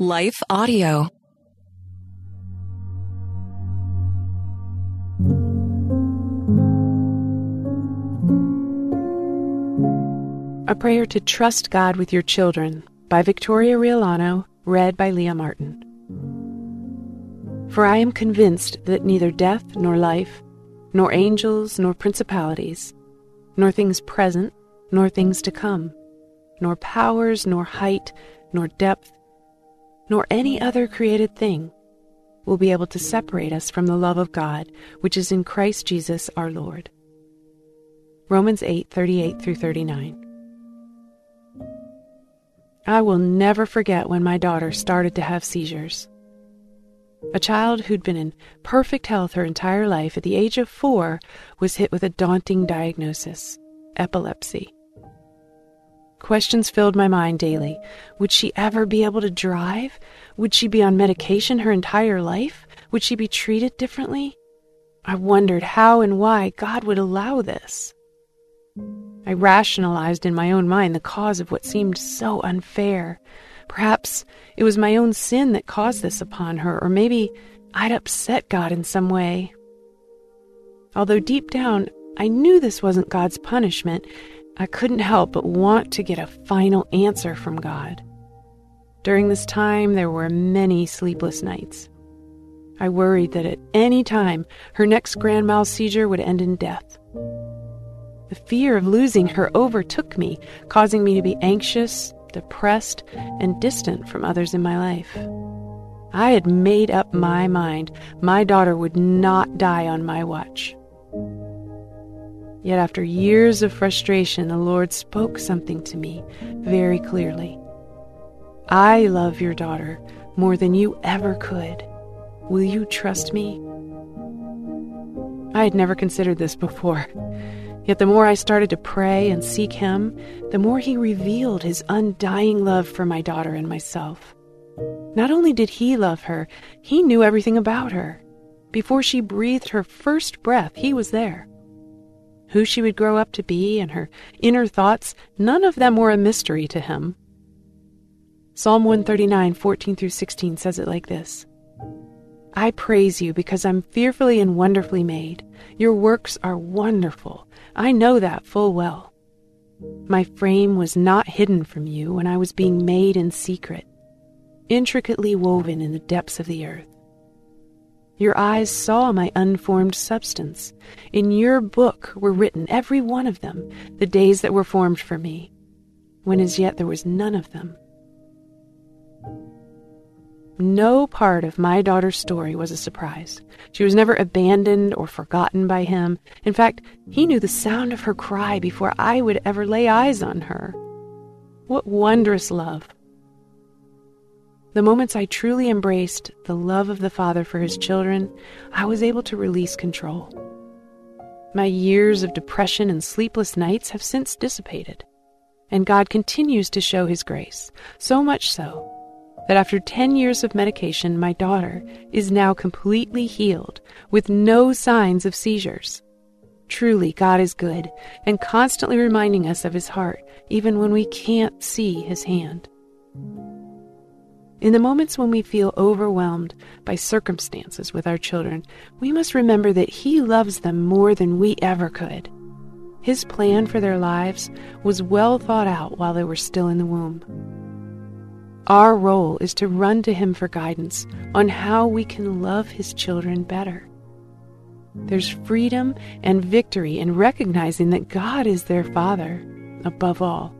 Life Audio. A Prayer to Trust God with Your Children by Victoria Riollano, read by Leah Martin. For I am convinced that neither death nor life, nor angels nor principalities, nor things present nor things to come, nor powers nor height nor depth, nor any other created thing will be able to separate us from the love of God which is in Christ Jesus our Lord. Romans 8 38 through 39. I will never forget when my daughter started to have seizures. A child who'd been in perfect health her entire life at the age of four was hit with a daunting diagnosis epilepsy. Questions filled my mind daily. Would she ever be able to drive? Would she be on medication her entire life? Would she be treated differently? I wondered how and why God would allow this. I rationalized in my own mind the cause of what seemed so unfair. Perhaps it was my own sin that caused this upon her, or maybe I'd upset God in some way. Although deep down I knew this wasn't God's punishment, I couldn't help but want to get a final answer from God. During this time, there were many sleepless nights. I worried that at any time her next grand mal seizure would end in death. The fear of losing her overtook me, causing me to be anxious, depressed, and distant from others in my life. I had made up my mind my daughter would not die on my watch. Yet after years of frustration, the Lord spoke something to me very clearly. I love your daughter more than you ever could. Will you trust me? I had never considered this before. Yet the more I started to pray and seek Him, the more He revealed His undying love for my daughter and myself. Not only did He love her, He knew everything about her. Before she breathed her first breath, He was there. Who she would grow up to be and her inner thoughts, none of them were a mystery to Him. Psalm 139, 14 through 16 says it like this I praise you because I'm fearfully and wonderfully made. Your works are wonderful. I know that full well. My frame was not hidden from you when I was being made in secret, intricately woven in the depths of the earth. Your eyes saw my unformed substance. In your book were written, every one of them, the days that were formed for me, when as yet there was none of them. No part of my daughter's story was a surprise. She was never abandoned or forgotten by him. In fact, he knew the sound of her cry before I would ever lay eyes on her. What wondrous love! The moments I truly embraced the love of the Father for his children, I was able to release control. My years of depression and sleepless nights have since dissipated, and God continues to show his grace, so much so that after 10 years of medication, my daughter is now completely healed with no signs of seizures. Truly, God is good and constantly reminding us of His heart, even when we can't see His hand. In the moments when we feel overwhelmed by circumstances with our children, we must remember that He loves them more than we ever could. His plan for their lives was well thought out while they were still in the womb. Our role is to run to Him for guidance on how we can love His children better. There's freedom and victory in recognizing that God is their Father above all.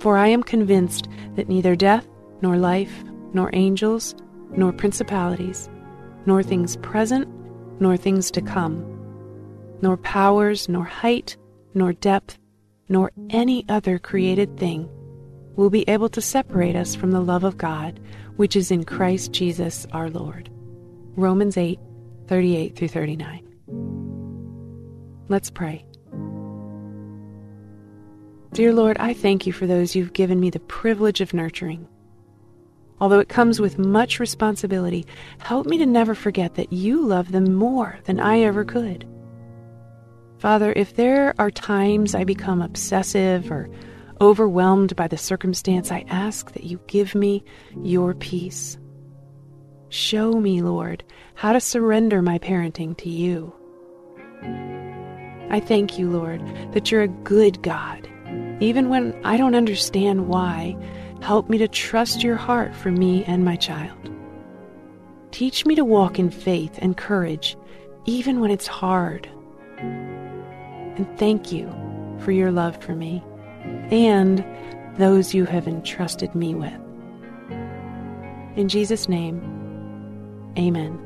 For I am convinced that neither death, nor life, nor angels, nor principalities, nor things present, nor things to come, nor powers, nor height, nor depth, nor any other created thing will be able to separate us from the love of God, which is in Christ Jesus our Lord. Romans 8 38 through 39. Let's pray. Dear Lord, I thank you for those you've given me the privilege of nurturing. Although it comes with much responsibility, help me to never forget that you love them more than I ever could. Father, if there are times I become obsessive or overwhelmed by the circumstance, I ask that you give me your peace. Show me, Lord, how to surrender my parenting to you. I thank you, Lord, that you're a good God. Even when I don't understand why, help me to trust your heart for me and my child. Teach me to walk in faith and courage, even when it's hard. And thank you for your love for me and those you have entrusted me with. In Jesus' name, amen.